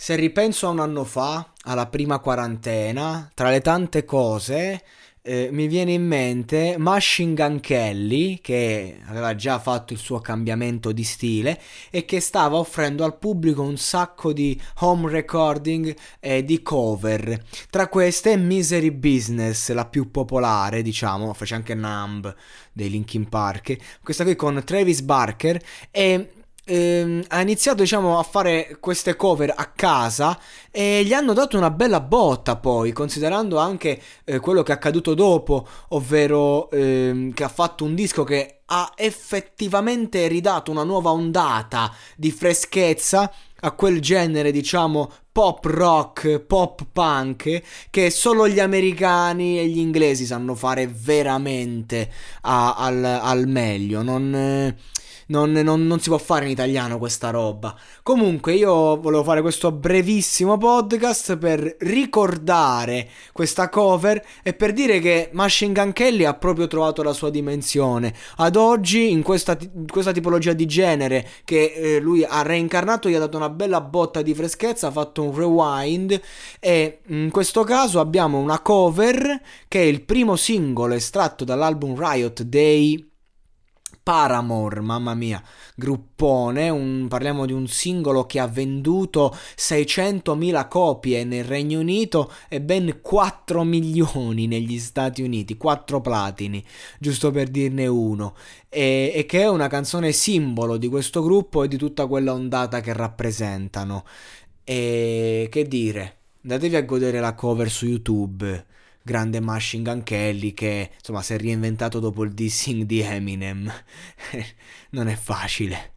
Se ripenso a un anno fa, alla prima quarantena, tra le tante cose, eh, mi viene in mente Machine Gun Kelly, che aveva già fatto il suo cambiamento di stile e che stava offrendo al pubblico un sacco di home recording e di cover. Tra queste Misery Business, la più popolare, diciamo, fece anche Numb dei Linkin Park. Questa qui con Travis Barker e ehm, ha iniziato diciamo a fare queste cover a casa e gli hanno dato una bella botta poi considerando anche eh, quello che è accaduto dopo ovvero ehm, che ha fatto un disco che ha effettivamente ridato una nuova ondata di freschezza a quel genere, diciamo, pop rock, pop punk che solo gli americani e gli inglesi sanno fare veramente a, al, al, meglio. Non, eh, non, non, non, si può fare in italiano questa roba. Comunque, io volevo fare questo brevissimo podcast per ricordare questa cover e per dire che Machine Gun Kelly ha proprio trovato la sua dimensione. Ad oggi, in questa, in questa tipologia di genere che eh, lui ha reincarnato, gli ha dato una bella botta di freschezza, ha fatto un rewind e in questo caso abbiamo una cover che è il primo singolo estratto dall'album Riot dei Paramore, mamma mia, gruppone, un, parliamo di un singolo che ha venduto 600.000 copie nel Regno Unito e ben 4 milioni negli Stati Uniti, 4 platini, giusto per dirne uno, e, e che è una canzone simbolo di questo gruppo e di tutta quella ondata che rappresentano. E che dire, andatevi a godere la cover su YouTube grande Machine Gun Kelly che insomma si è reinventato dopo il dissing di Eminem. non è facile.